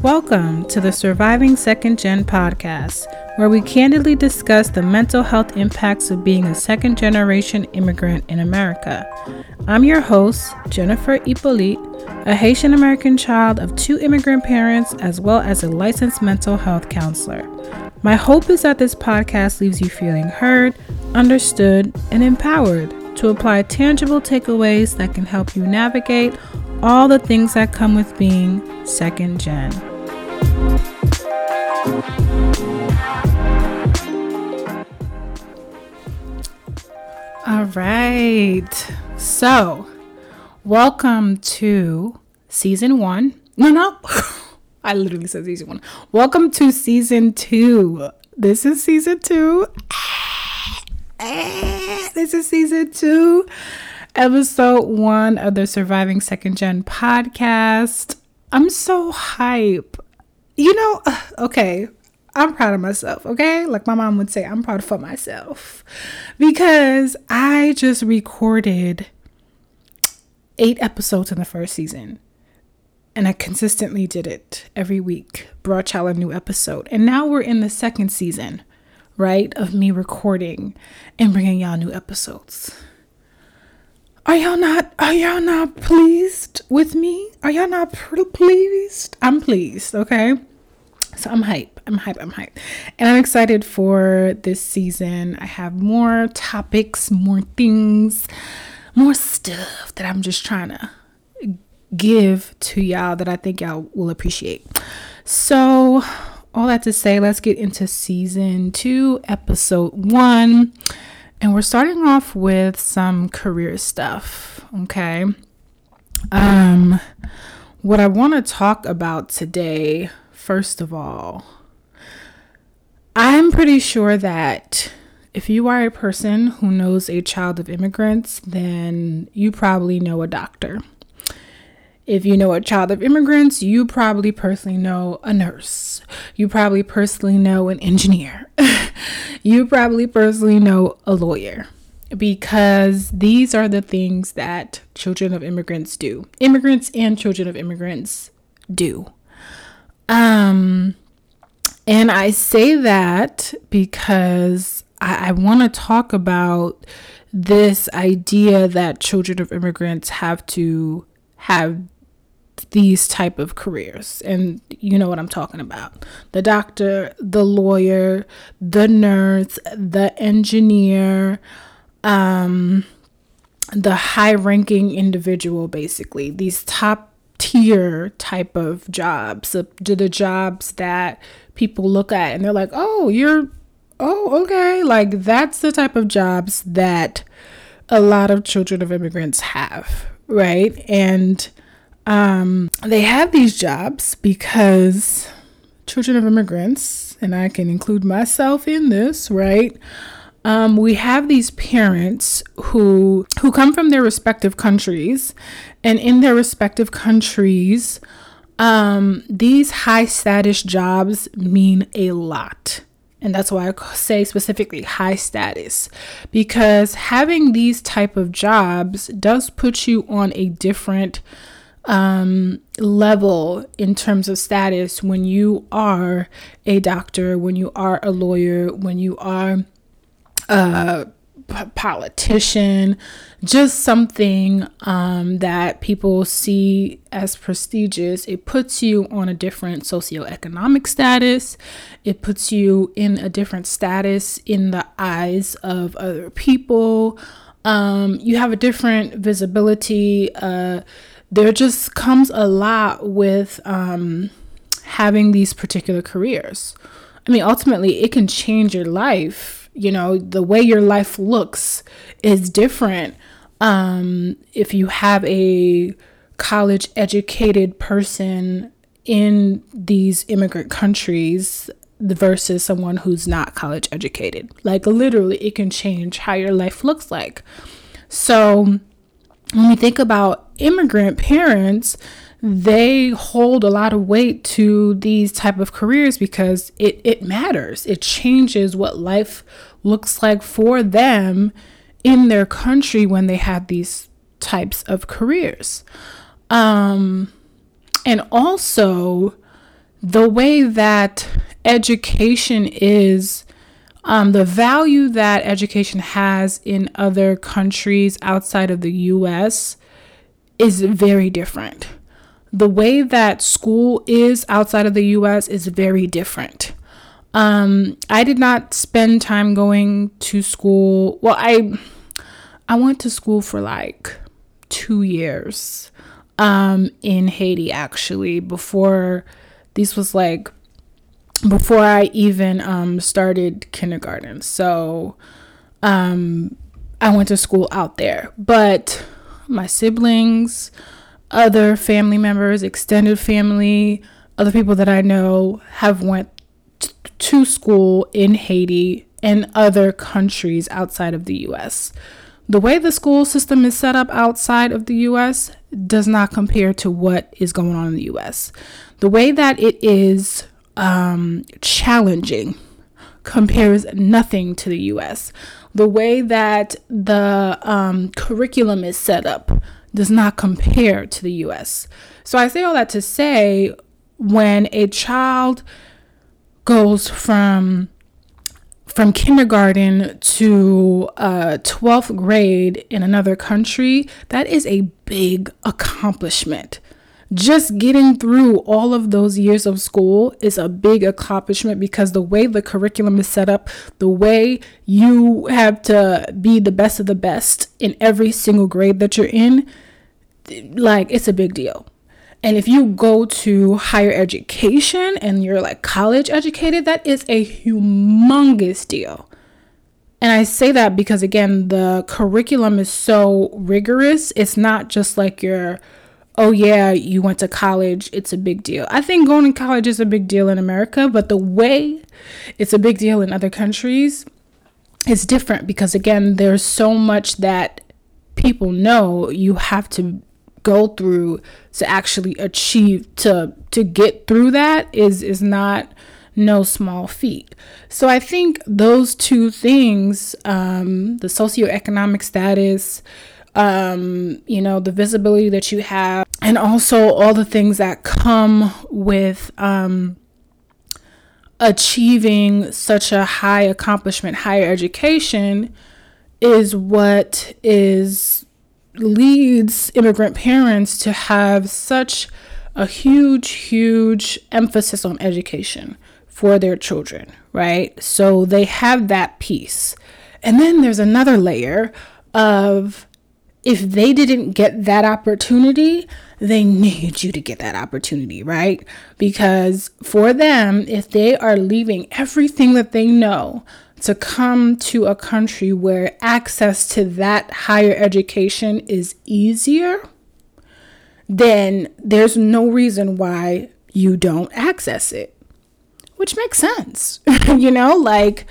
Welcome to the Surviving Second Gen podcast, where we candidly discuss the mental health impacts of being a second generation immigrant in America. I'm your host, Jennifer Hippolyte, a Haitian American child of two immigrant parents, as well as a licensed mental health counselor. My hope is that this podcast leaves you feeling heard, understood, and empowered to apply tangible takeaways that can help you navigate all the things that come with being second gen. All right. So, welcome to season one. No, no. I literally said season one. Welcome to season two. This is season two. This is season two, episode one of the Surviving Second Gen podcast. I'm so hype you know, okay, I'm proud of myself, okay? Like my mom would say, I'm proud for myself because I just recorded eight episodes in the first season and I consistently did it every week, brought y'all a new episode. And now we're in the second season, right, of me recording and bringing y'all new episodes. Are y'all not are y'all not pleased with me? Are y'all not pleased? I'm pleased, okay? So I'm hype. I'm hype. I'm hype. And I'm excited for this season. I have more topics, more things, more stuff that I'm just trying to give to y'all that I think y'all will appreciate. So, all that to say, let's get into season two, episode one. And we're starting off with some career stuff, okay? Um what I want to talk about today, first of all, I'm pretty sure that if you are a person who knows a child of immigrants, then you probably know a doctor. If you know a child of immigrants, you probably personally know a nurse. You probably personally know an engineer. you probably personally know a lawyer because these are the things that children of immigrants do. Immigrants and children of immigrants do. Um and I say that because I, I want to talk about this idea that children of immigrants have to have these type of careers. And you know what I'm talking about. The doctor the lawyer the nurse the engineer um the high ranking individual basically. These top tier type of jobs the, the jobs that people look at and they're like oh you're oh okay. Like that's the type of jobs that a lot of children of immigrants have right? And um, they have these jobs because children of immigrants, and I can include myself in this, right? Um, we have these parents who who come from their respective countries, and in their respective countries, um, these high status jobs mean a lot. And that's why I say specifically high status because having these type of jobs does put you on a different um, level in terms of status when you are a doctor, when you are a lawyer, when you are a p- politician, just something um, that people see as prestigious. It puts you on a different socioeconomic status, it puts you in a different status in the eyes of other people. Um, you have a different visibility. Uh, there just comes a lot with um, having these particular careers. I mean, ultimately, it can change your life. You know, the way your life looks is different um, if you have a college educated person in these immigrant countries versus someone who's not college educated. Like, literally, it can change how your life looks like. So, when we think about immigrant parents, they hold a lot of weight to these type of careers because it, it matters. It changes what life looks like for them in their country when they have these types of careers. Um, and also the way that education is um, the value that education has in other countries outside of the US is very different. The way that school is outside of the US is very different. Um, I did not spend time going to school. Well, I I went to school for like two years um, in Haiti actually before this was like before I even um, started kindergarten. So um, I went to school out there, but my siblings, other family members, extended family, other people that I know have went t- to school in Haiti and other countries outside of the US. The way the school system is set up outside of the US does not compare to what is going on in the US. The way that it is um, challenging compares nothing to the US. The way that the um, curriculum is set up does not compare to the US. So I say all that to say when a child goes from from kindergarten to uh, 12th grade in another country, that is a big accomplishment. Just getting through all of those years of school is a big accomplishment because the way the curriculum is set up, the way you have to be the best of the best in every single grade that you're in, like it's a big deal. And if you go to higher education and you're like college educated, that is a humongous deal. And I say that because, again, the curriculum is so rigorous. It's not just like your, oh, yeah, you went to college, it's a big deal. I think going to college is a big deal in America, but the way it's a big deal in other countries is different because, again, there's so much that people know you have to go through to actually achieve to to get through that is is not no small feat. So I think those two things, um, the socioeconomic status, um, you know, the visibility that you have, and also all the things that come with um, achieving such a high accomplishment, higher education, is what is leads immigrant parents to have such a huge, huge emphasis on education for their children, right? So they have that piece. And then there's another layer of if they didn't get that opportunity, they need you to get that opportunity, right? Because for them, if they are leaving everything that they know to come to a country where access to that higher education is easier, then there's no reason why you don't access it, which makes sense. you know, like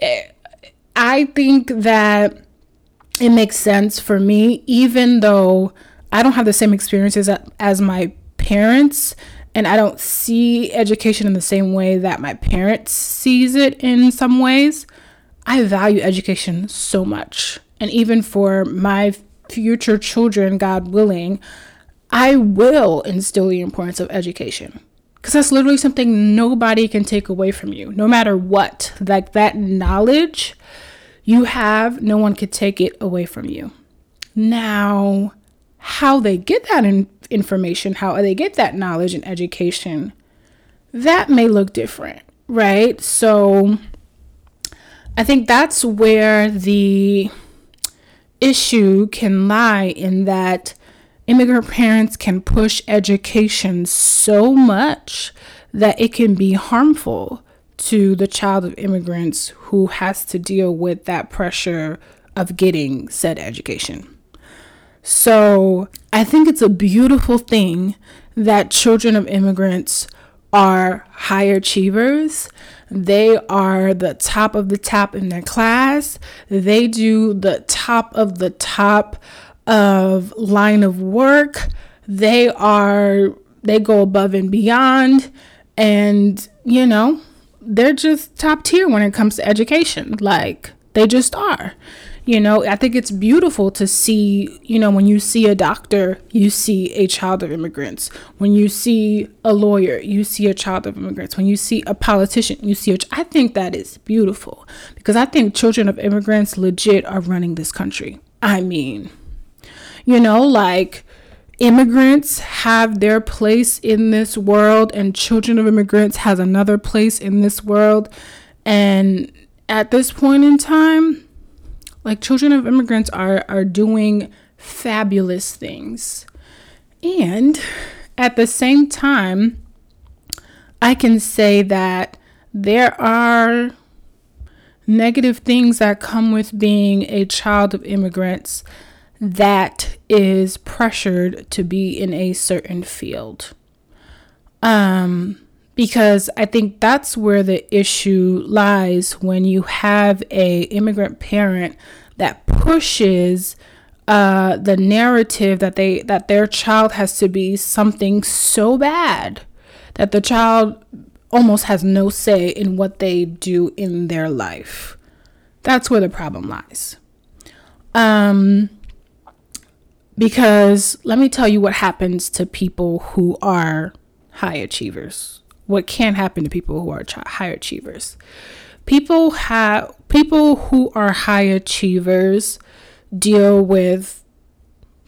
eh, I think that it makes sense for me, even though I don't have the same experiences as my parents and I don't see education in the same way that my parents sees it in some ways. I value education so much. And even for my future children, God willing, I will instill the importance of education. Because that's literally something nobody can take away from you, no matter what. Like that knowledge you have, no one could take it away from you. Now, how they get that in- information, how they get that knowledge and education, that may look different, right? So I think that's where the issue can lie in that immigrant parents can push education so much that it can be harmful to the child of immigrants who has to deal with that pressure of getting said education. So I think it's a beautiful thing that children of immigrants are high achievers. They are the top of the top in their class. They do the top of the top of line of work. they are they go above and beyond and you know they're just top tier when it comes to education like they just are you know, I think it's beautiful to see, you know, when you see a doctor, you see a child of immigrants. When you see a lawyer, you see a child of immigrants. When you see a politician, you see a. Ch- I think that is beautiful because I think children of immigrants legit are running this country. I mean, you know, like immigrants have their place in this world and children of immigrants has another place in this world and at this point in time like children of immigrants are are doing fabulous things. And at the same time, I can say that there are negative things that come with being a child of immigrants that is pressured to be in a certain field. Um, because I think that's where the issue lies when you have a immigrant parent that pushes uh, the narrative that they that their child has to be something so bad that the child almost has no say in what they do in their life. That's where the problem lies. Um, because let me tell you what happens to people who are high achievers what can happen to people who are high achievers. People have people who are high achievers deal with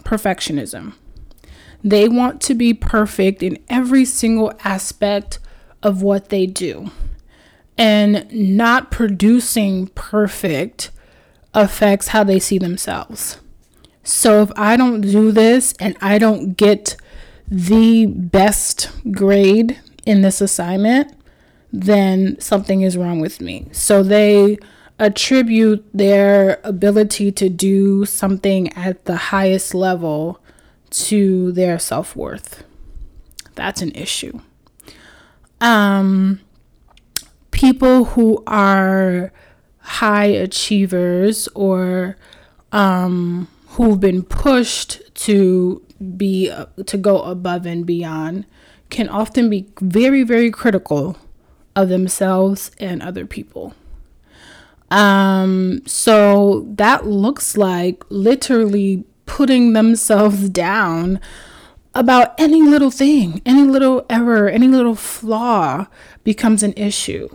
perfectionism. They want to be perfect in every single aspect of what they do. And not producing perfect affects how they see themselves. So if I don't do this and I don't get the best grade in this assignment, then something is wrong with me. So they attribute their ability to do something at the highest level to their self worth. That's an issue. Um, people who are high achievers or um, who've been pushed to be to go above and beyond can often be very, very critical of themselves and other people. Um, so that looks like literally putting themselves down about any little thing, any little error, any little flaw becomes an issue.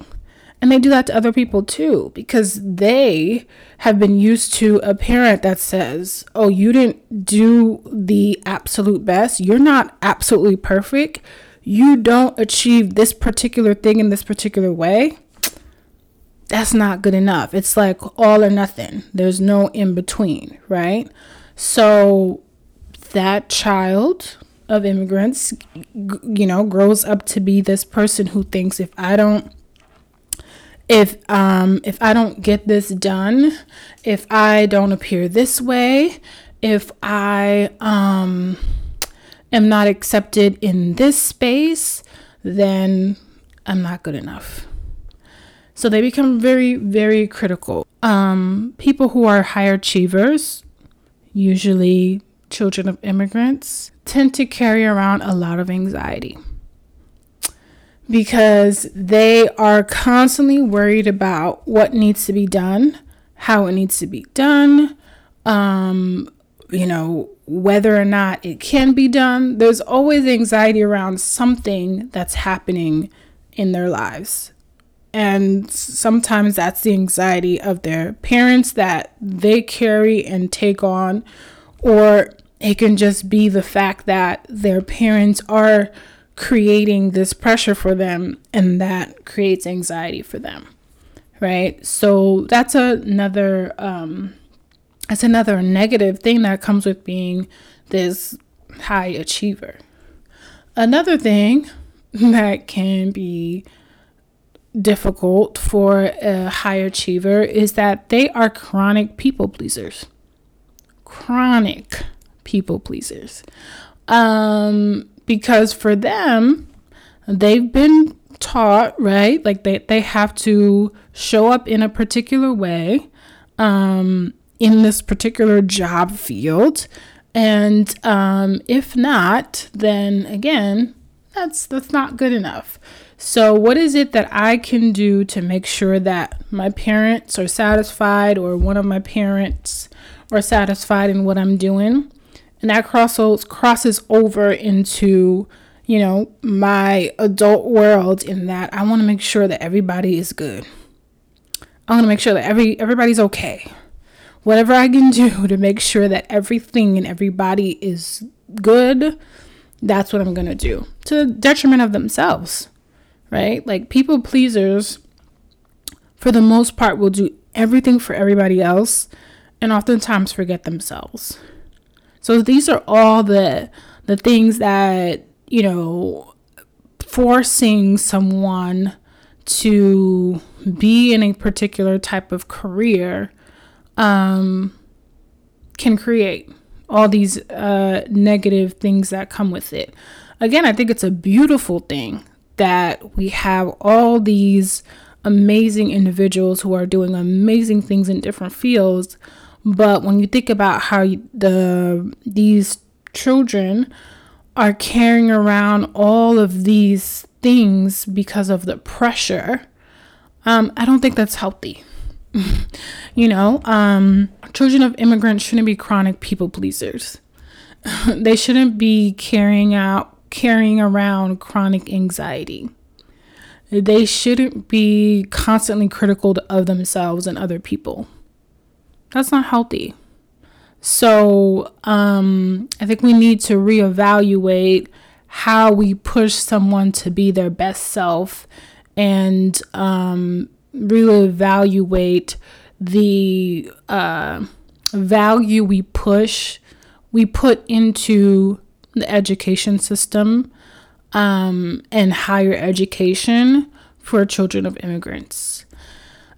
And they do that to other people too, because they have been used to a parent that says, Oh, you didn't do the absolute best. You're not absolutely perfect. You don't achieve this particular thing in this particular way. That's not good enough. It's like all or nothing. There's no in between, right? So that child of immigrants, you know, grows up to be this person who thinks if I don't if um if I don't get this done, if I don't appear this way, if I um am not accepted in this space, then I'm not good enough. So they become very, very critical. Um, people who are high achievers, usually children of immigrants, tend to carry around a lot of anxiety because they are constantly worried about what needs to be done, how it needs to be done, um, you know, whether or not it can be done. There's always anxiety around something that's happening in their lives. And sometimes that's the anxiety of their parents that they carry and take on, or it can just be the fact that their parents are creating this pressure for them and that creates anxiety for them right? So that's another um that's another negative thing that comes with being this high achiever. Another thing that can be difficult for a high achiever is that they are chronic people pleasers. Chronic people pleasers. Um because for them, they've been taught, right? Like they, they have to show up in a particular way um, in this particular job field. And um, if not, then again, that's that's not good enough. So, what is it that I can do to make sure that my parents are satisfied or one of my parents are satisfied in what I'm doing? And that crosses crosses over into, you know, my adult world in that I want to make sure that everybody is good. I want to make sure that every everybody's okay. Whatever I can do to make sure that everything and everybody is good, that's what I'm going to do to the detriment of themselves, right? Like people pleasers, for the most part, will do everything for everybody else and oftentimes forget themselves. So these are all the the things that, you know, forcing someone to be in a particular type of career um, can create all these uh, negative things that come with it. Again, I think it's a beautiful thing that we have all these amazing individuals who are doing amazing things in different fields. But when you think about how the these children are carrying around all of these things because of the pressure, um, I don't think that's healthy. you know, um, children of immigrants shouldn't be chronic people pleasers. they shouldn't be carrying out carrying around chronic anxiety. They shouldn't be constantly critical of themselves and other people. That's not healthy. So, um, I think we need to reevaluate how we push someone to be their best self and um, really evaluate the uh, value we push, we put into the education system um, and higher education for children of immigrants.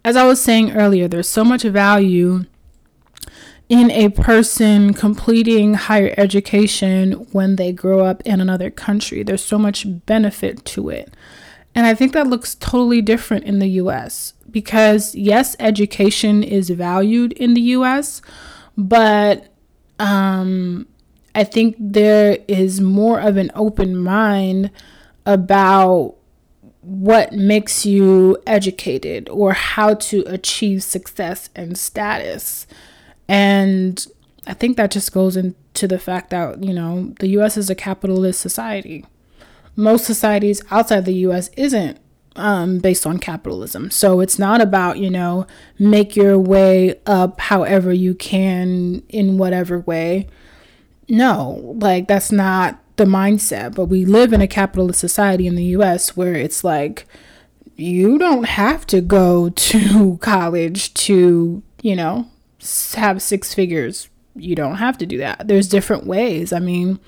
As I was saying earlier, there's so much value in a person completing higher education when they grow up in another country. There's so much benefit to it. And I think that looks totally different in the US because, yes, education is valued in the US, but um, I think there is more of an open mind about what makes you educated or how to achieve success and status. And I think that just goes into the fact that, you know, the US is a capitalist society most societies outside the US isn't um, based on capitalism. So it's not about, you know, make your way up however you can in whatever way. No, like that's not the mindset. But we live in a capitalist society in the US where it's like, you don't have to go to college to, you know, have six figures. You don't have to do that. There's different ways. I mean,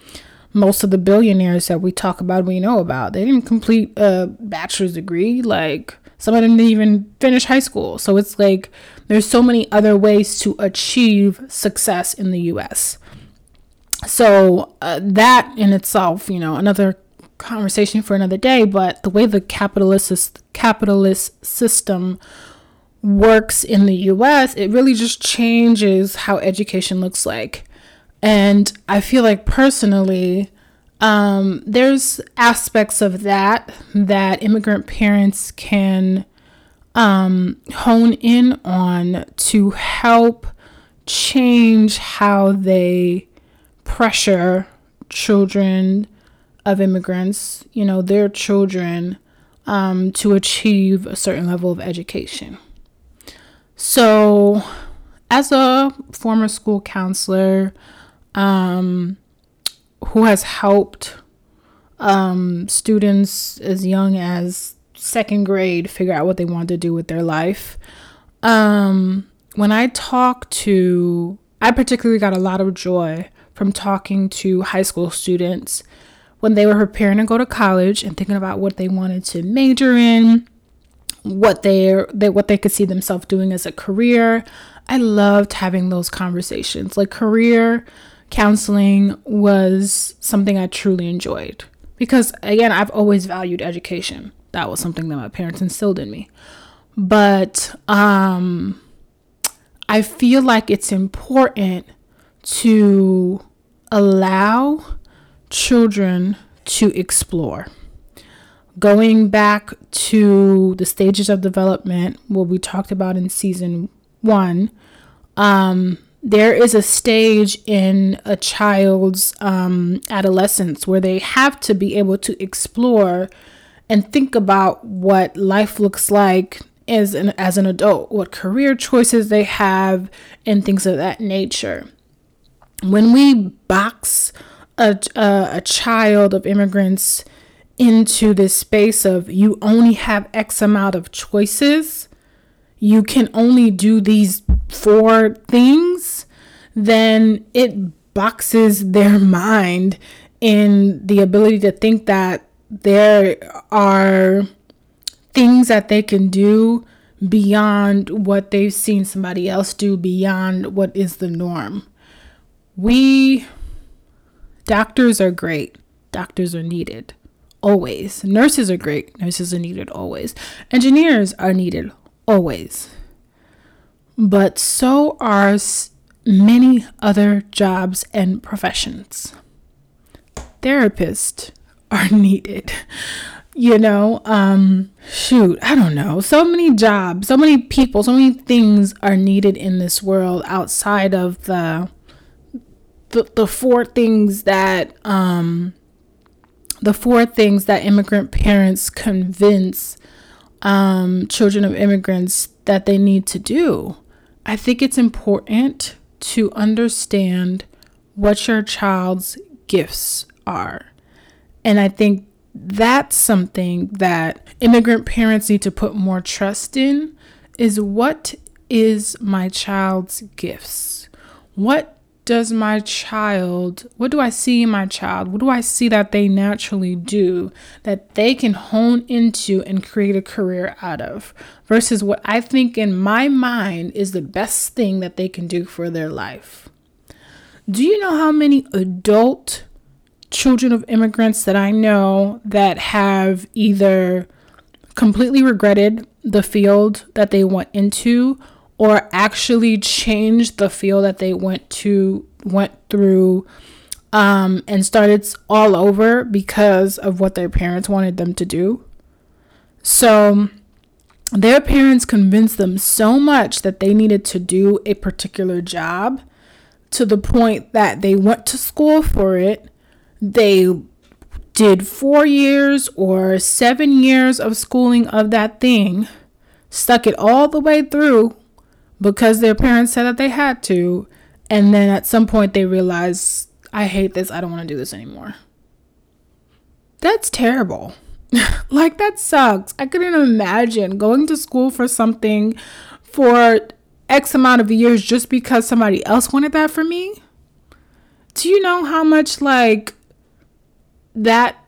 most of the billionaires that we talk about, we know about, they didn't complete a bachelor's degree. Like some of them didn't even finish high school. So it's like there's so many other ways to achieve success in the US. So uh, that in itself, you know, another conversation for another day, but the way the capitalist capitalist system works in the US, it really just changes how education looks like. And I feel like personally, um, there's aspects of that that immigrant parents can um, hone in on to help change how they pressure children of immigrants, you know, their children, um, to achieve a certain level of education. So, as a former school counselor, um, who has helped um, students as young as second grade figure out what they want to do with their life. Um, when I talk to, I particularly got a lot of joy from talking to high school students when they were preparing to go to college and thinking about what they wanted to major in, what they they what they could see themselves doing as a career. I loved having those conversations. Like career counseling was something I truly enjoyed because, again, I've always valued education. That was something that my parents instilled in me. But um, I feel like it's important to allow children to explore. Going back to the stages of development, what we talked about in season one, um, there is a stage in a child's um, adolescence where they have to be able to explore and think about what life looks like as an, as an adult, what career choices they have, and things of that nature. When we box a, a, a child of immigrants into this space of you only have X amount of choices, you can only do these four things, then it boxes their mind in the ability to think that there are things that they can do beyond what they've seen somebody else do, beyond what is the norm. We doctors are great, doctors are needed always. Nurses are great, nurses are needed always. Engineers are needed always. But so are many other jobs and professions. Therapists are needed. You know, um, shoot, I don't know. So many jobs, so many people, so many things are needed in this world outside of the the, the four things that um the four things that immigrant parents convince um, children of immigrants that they need to do. I think it's important to understand what your child's gifts are. And I think that's something that immigrant parents need to put more trust in is what is my child's gifts? What does my child, what do I see in my child? What do I see that they naturally do that they can hone into and create a career out of versus what I think in my mind is the best thing that they can do for their life? Do you know how many adult children of immigrants that I know that have either completely regretted the field that they went into or actually change the field that they went to went through um, and started all over because of what their parents wanted them to do. So their parents convinced them so much that they needed to do a particular job to the point that they went to school for it. They did four years or seven years of schooling of that thing, stuck it all the way through because their parents said that they had to. And then at some point they realize, I hate this. I don't want to do this anymore. That's terrible. like, that sucks. I couldn't imagine going to school for something for X amount of years just because somebody else wanted that for me. Do you know how much, like, that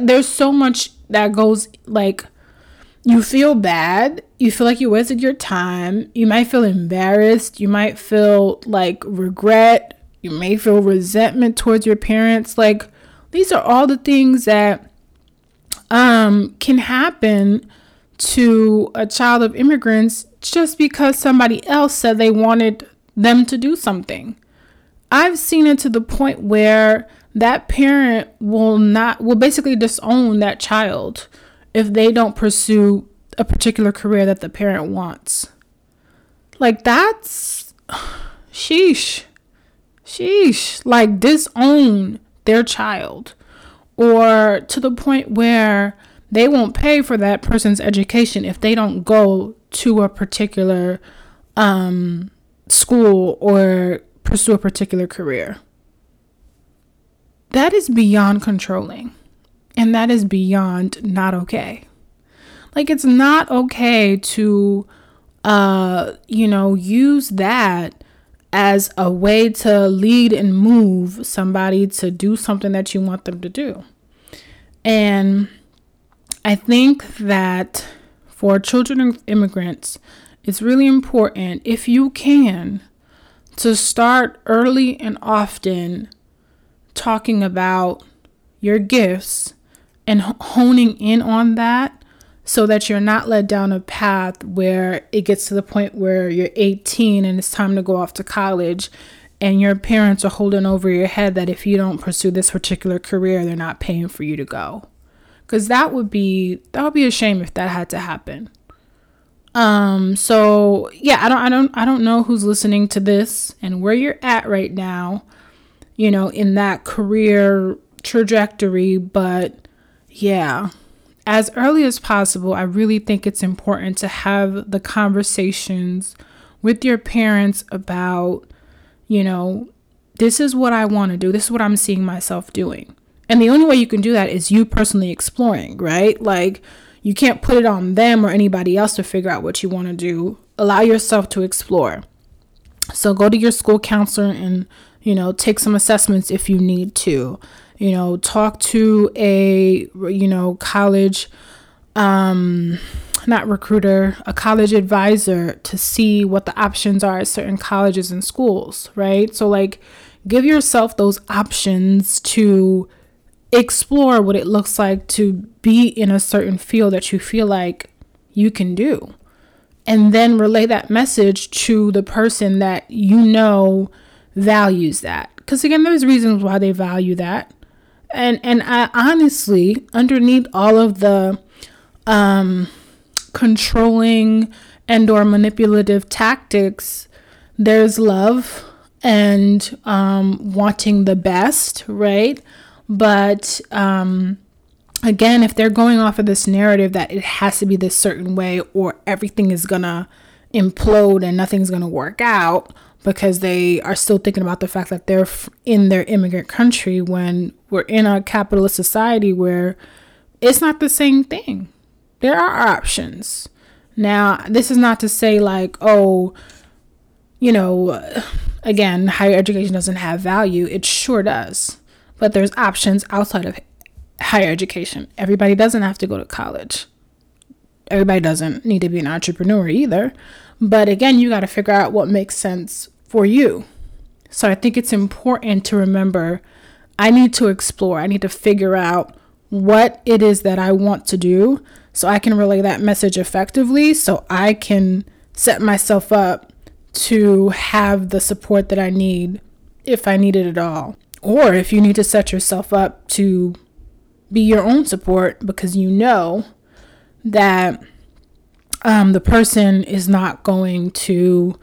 there's so much that goes, like, you feel bad. You feel like you wasted your time. You might feel embarrassed. You might feel like regret. You may feel resentment towards your parents. Like these are all the things that um, can happen to a child of immigrants just because somebody else said they wanted them to do something. I've seen it to the point where that parent will not will basically disown that child if they don't pursue a particular career that the parent wants. Like that's sheesh. Sheesh. Like disown their child. Or to the point where they won't pay for that person's education if they don't go to a particular um, school or pursue a particular career. That is beyond controlling. And that is beyond not okay. Like, it's not okay to, uh, you know, use that as a way to lead and move somebody to do something that you want them to do. And I think that for children of immigrants, it's really important, if you can, to start early and often talking about your gifts and honing in on that so that you're not led down a path where it gets to the point where you're 18 and it's time to go off to college and your parents are holding over your head that if you don't pursue this particular career, they're not paying for you to go. Cuz that would be that would be a shame if that had to happen. Um so yeah, I don't I don't I don't know who's listening to this and where you're at right now, you know, in that career trajectory, but yeah, as early as possible, I really think it's important to have the conversations with your parents about you know, this is what I want to do. This is what I'm seeing myself doing. And the only way you can do that is you personally exploring, right? Like, you can't put it on them or anybody else to figure out what you want to do. Allow yourself to explore. So, go to your school counselor and, you know, take some assessments if you need to. You know, talk to a, you know, college um, not recruiter, a college advisor to see what the options are at certain colleges and schools, right? So, like, give yourself those options to explore what it looks like to be in a certain field that you feel like you can do. And then relay that message to the person that you know values that. Because again, there's reasons why they value that. And and I honestly, underneath all of the um, controlling and or manipulative tactics there's love and um, wanting the best right? But um, again if they're going off of this narrative that it has to be this certain way or everything is gonna implode and nothing's gonna work out because they are still thinking about the fact that they're in their immigrant country when we're in a capitalist society where it's not the same thing there are options. Now, this is not to say like, oh, you know, uh, again, higher education doesn't have value. It sure does. But there's options outside of higher education. Everybody doesn't have to go to college. Everybody doesn't need to be an entrepreneur either. But again, you got to figure out what makes sense for you. So I think it's important to remember I need to explore, I need to figure out what it is that I want to do so I can relay that message effectively so I can set myself up to have the support that I need if I need it at all. Or if you need to set yourself up to be your own support because you know that um, the person is not going to,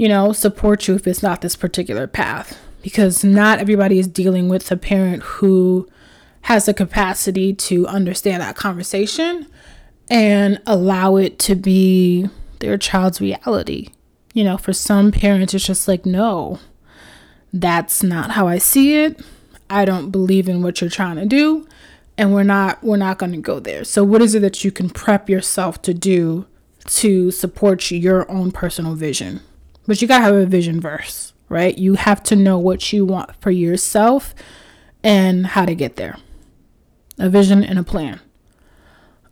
you know, support you if it's not this particular path. Because not everybody is dealing with a parent who has the capacity to understand that conversation and allow it to be their child's reality. You know, for some parents, it's just like, no, that's not how I see it. I don't believe in what you're trying to do and we're not we're not going to go there. So what is it that you can prep yourself to do to support your own personal vision? But you got to have a vision verse, right? You have to know what you want for yourself and how to get there a vision and a plan.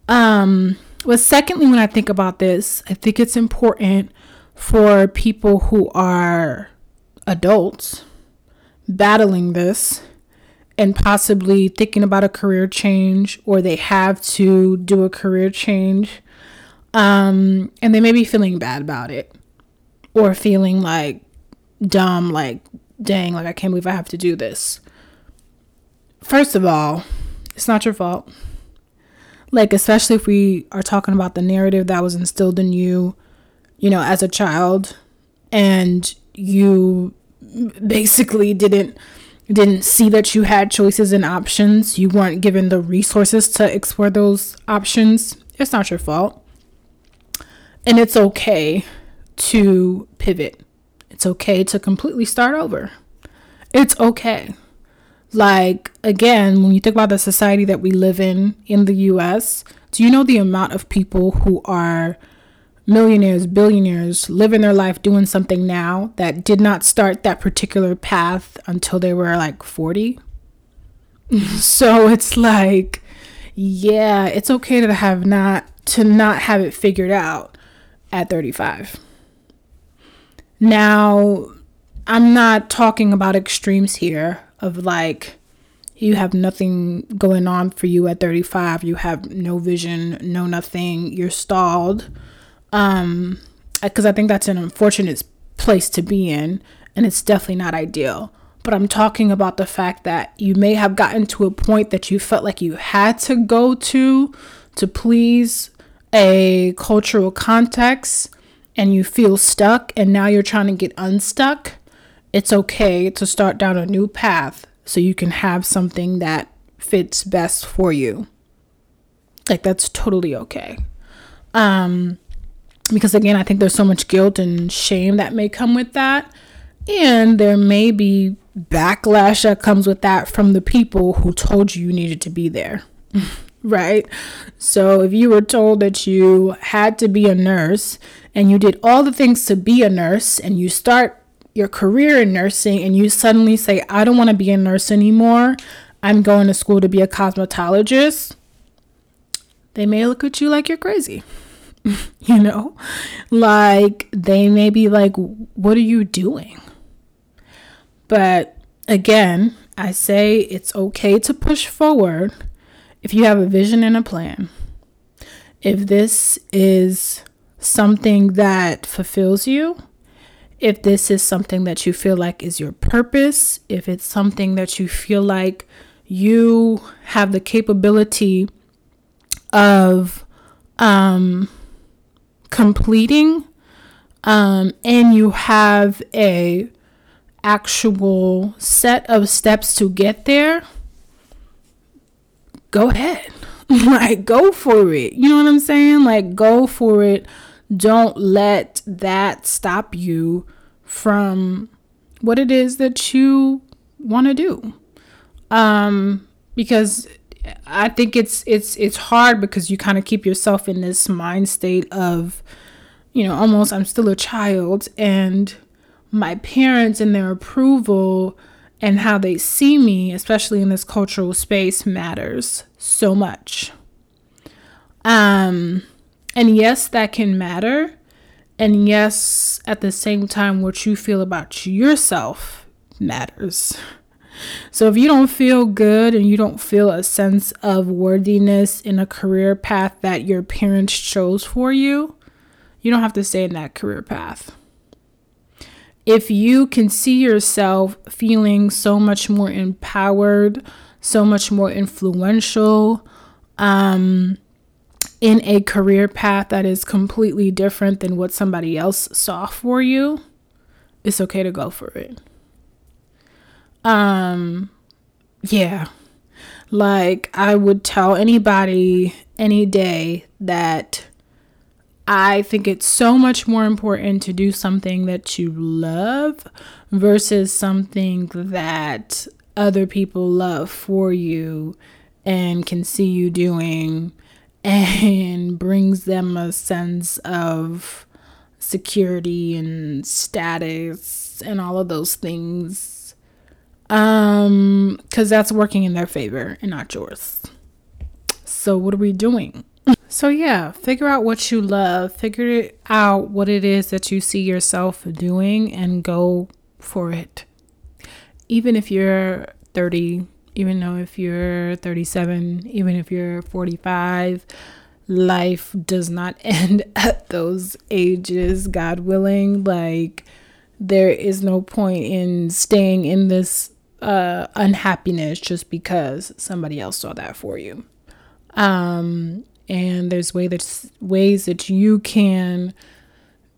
Um, but secondly, when I think about this, I think it's important for people who are adults battling this and possibly thinking about a career change or they have to do a career change um, and they may be feeling bad about it or feeling like dumb like dang like i can't believe i have to do this. First of all it's not your fault. Like, especially if we are talking about the narrative that was instilled in you, you know, as a child, and you basically didn't didn't see that you had choices and options. You weren't given the resources to explore those options. It's not your fault. And it's okay to pivot it's okay to completely start over it's okay like, again, when you think about the society that we live in in the US, do you know the amount of people who are millionaires, billionaires, living their life doing something now that did not start that particular path until they were like 40? so it's like, yeah, it's okay to have not to not have it figured out at 35. Now, I'm not talking about extremes here of like you have nothing going on for you at 35 you have no vision no nothing you're stalled um because i think that's an unfortunate place to be in and it's definitely not ideal. But I'm talking about the fact that you may have gotten to a point that you felt like you had to go to to please a cultural context and you feel stuck and now you're trying to get unstuck. It's okay to start down a new path so you can have something that fits best for you. Like that's totally okay. Um because again, I think there's so much guilt and shame that may come with that. And there may be backlash that comes with that from the people who told you you needed to be there. right? So if you were told that you had to be a nurse and you did all the things to be a nurse and you start your career in nursing and you suddenly say, I don't want to be a nurse anymore, I'm going to school to be a cosmetologist, they may look at you like you're crazy. you know? Like they may be like, What are you doing? But again, I say it's okay to push forward if you have a vision and a plan. If this is something that fulfills you, if this is something that you feel like is your purpose, if it's something that you feel like you have the capability of um, completing, um, and you have a actual set of steps to get there, go ahead. like, go for it. You know what I'm saying? Like, go for it. Don't let that stop you from what it is that you want to do. Um, because I think it's it's it's hard because you kind of keep yourself in this mind state of, you know, almost I'm still a child and my parents and their approval and how they see me, especially in this cultural space, matters so much. Um, and yes, that can matter. And yes, at the same time, what you feel about yourself matters. So if you don't feel good and you don't feel a sense of worthiness in a career path that your parents chose for you, you don't have to stay in that career path if you can see yourself feeling so much more empowered, so much more influential, um, in a career path that is completely different than what somebody else saw for you, it's okay to go for it. Um, yeah. Like, I would tell anybody any day that I think it's so much more important to do something that you love versus something that other people love for you and can see you doing and brings them a sense of security and status and all of those things um cuz that's working in their favor and not yours. So what are we doing? So, yeah, figure out what you love, figure out what it is that you see yourself doing, and go for it. Even if you're 30, even though if you're 37, even if you're 45, life does not end at those ages, God willing. Like, there is no point in staying in this uh, unhappiness just because somebody else saw that for you. Um, and there's way ways that you can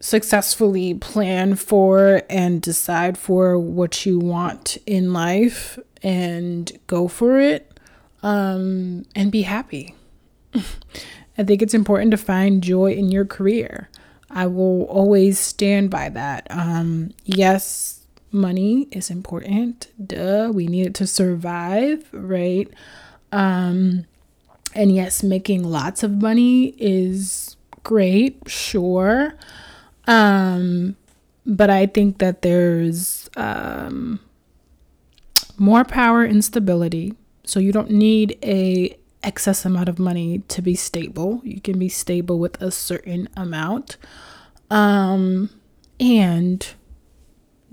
successfully plan for and decide for what you want in life and go for it um, and be happy. I think it's important to find joy in your career. I will always stand by that. Um, yes, money is important. Duh, we need it to survive, right? Um, and yes, making lots of money is great, sure. Um, but I think that there's um, more power in stability. So you don't need a excess amount of money to be stable. You can be stable with a certain amount. Um, and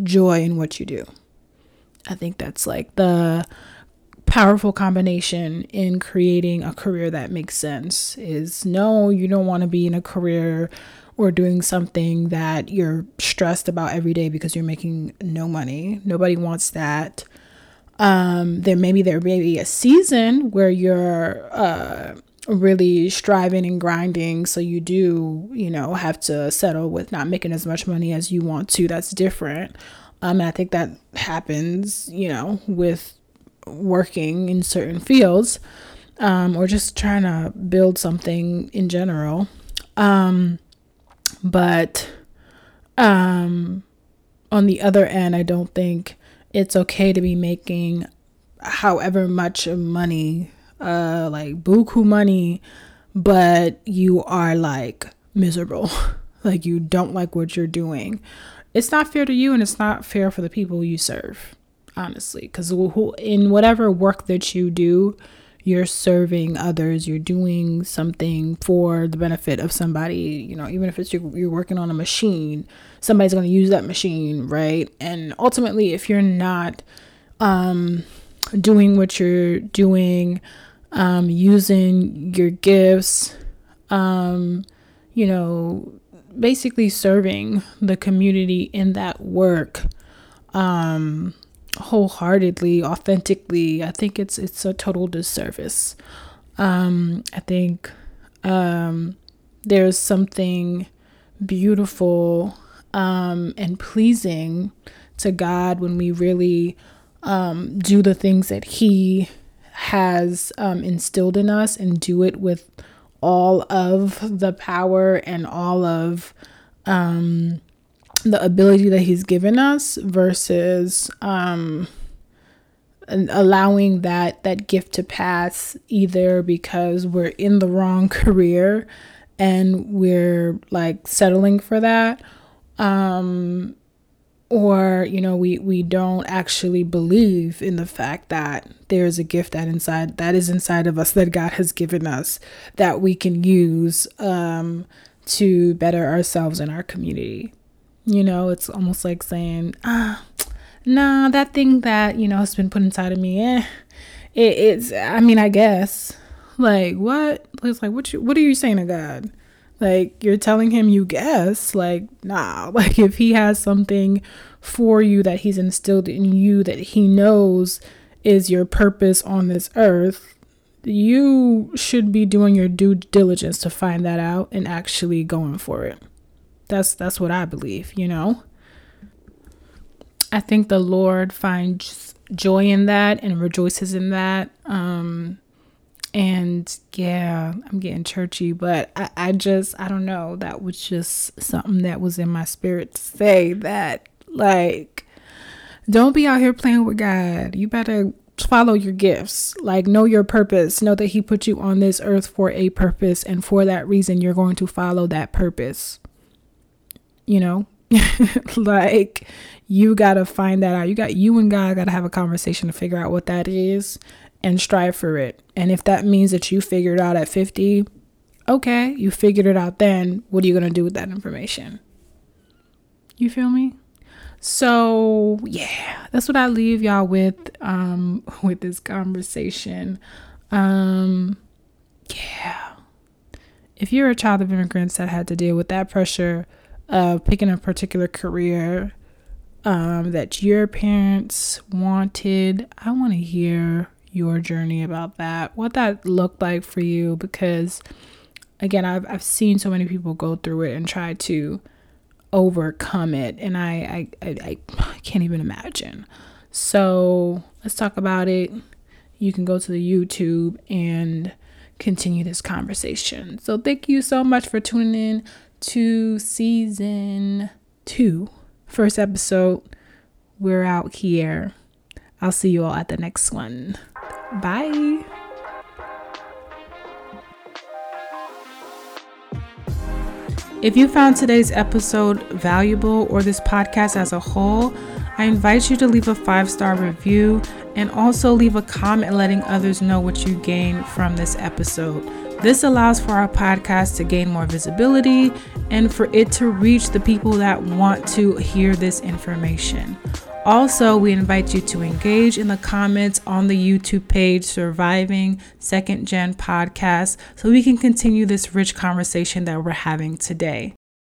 joy in what you do. I think that's like the powerful combination in creating a career that makes sense is no, you don't want to be in a career or doing something that you're stressed about every day because you're making no money. Nobody wants that. Um, there maybe there may be a season where you're uh, really striving and grinding, so you do, you know, have to settle with not making as much money as you want to. That's different. Um, I think that happens, you know, with working in certain fields um, or just trying to build something in general. Um, but um, on the other end, I don't think it's okay to be making however much money, uh, like buku money, but you are like miserable. like you don't like what you're doing. It's not fair to you and it's not fair for the people you serve, honestly. Because in whatever work that you do, you're serving others, you're doing something for the benefit of somebody, you know, even if it's you're, you're working on a machine, somebody's going to use that machine, right? And ultimately, if you're not um, doing what you're doing, um, using your gifts, um, you know, basically serving the community in that work, um, wholeheartedly, authentically, I think it's it's a total disservice. Um, I think um, there's something beautiful um, and pleasing to God when we really um, do the things that He has um, instilled in us and do it with all of the power and all of um, the ability that he's given us versus um allowing that that gift to pass either because we're in the wrong career and we're like settling for that um or you know we we don't actually believe in the fact that there's a gift that inside that is inside of us that God has given us that we can use um to better ourselves in our community you know, it's almost like saying, ah, nah, that thing that, you know, has been put inside of me, eh, it, it's, I mean, I guess. Like, what? It's like, what, you, what are you saying to God? Like, you're telling him you guess. Like, nah. Like, if he has something for you that he's instilled in you that he knows is your purpose on this earth, you should be doing your due diligence to find that out and actually going for it. That's that's what I believe, you know. I think the Lord finds joy in that and rejoices in that. Um and yeah, I'm getting churchy, but I, I just I don't know. That was just something that was in my spirit to say that like don't be out here playing with God. You better follow your gifts. Like know your purpose. Know that he put you on this earth for a purpose and for that reason you're going to follow that purpose you know like you got to find that out. You got you and god got to have a conversation to figure out what that is and strive for it. And if that means that you figured out at 50 okay you figured it out then. What are you going to do with that information? You feel me? So yeah that's what i leave y'all with um with this conversation. Um yeah. If you're a child of immigrants that had to deal with that pressure of picking a particular career um, that your parents wanted. I want to hear your journey about that, what that looked like for you, because again, I've, I've seen so many people go through it and try to overcome it, and I, I, I, I can't even imagine. So let's talk about it. You can go to the YouTube and continue this conversation. So thank you so much for tuning in to season two, first episode. We're out here. I'll see you all at the next one. Bye. If you found today's episode valuable or this podcast as a whole, I invite you to leave a five star review and also leave a comment letting others know what you gained from this episode. This allows for our podcast to gain more visibility and for it to reach the people that want to hear this information. Also, we invite you to engage in the comments on the YouTube page Surviving Second Gen Podcast so we can continue this rich conversation that we're having today.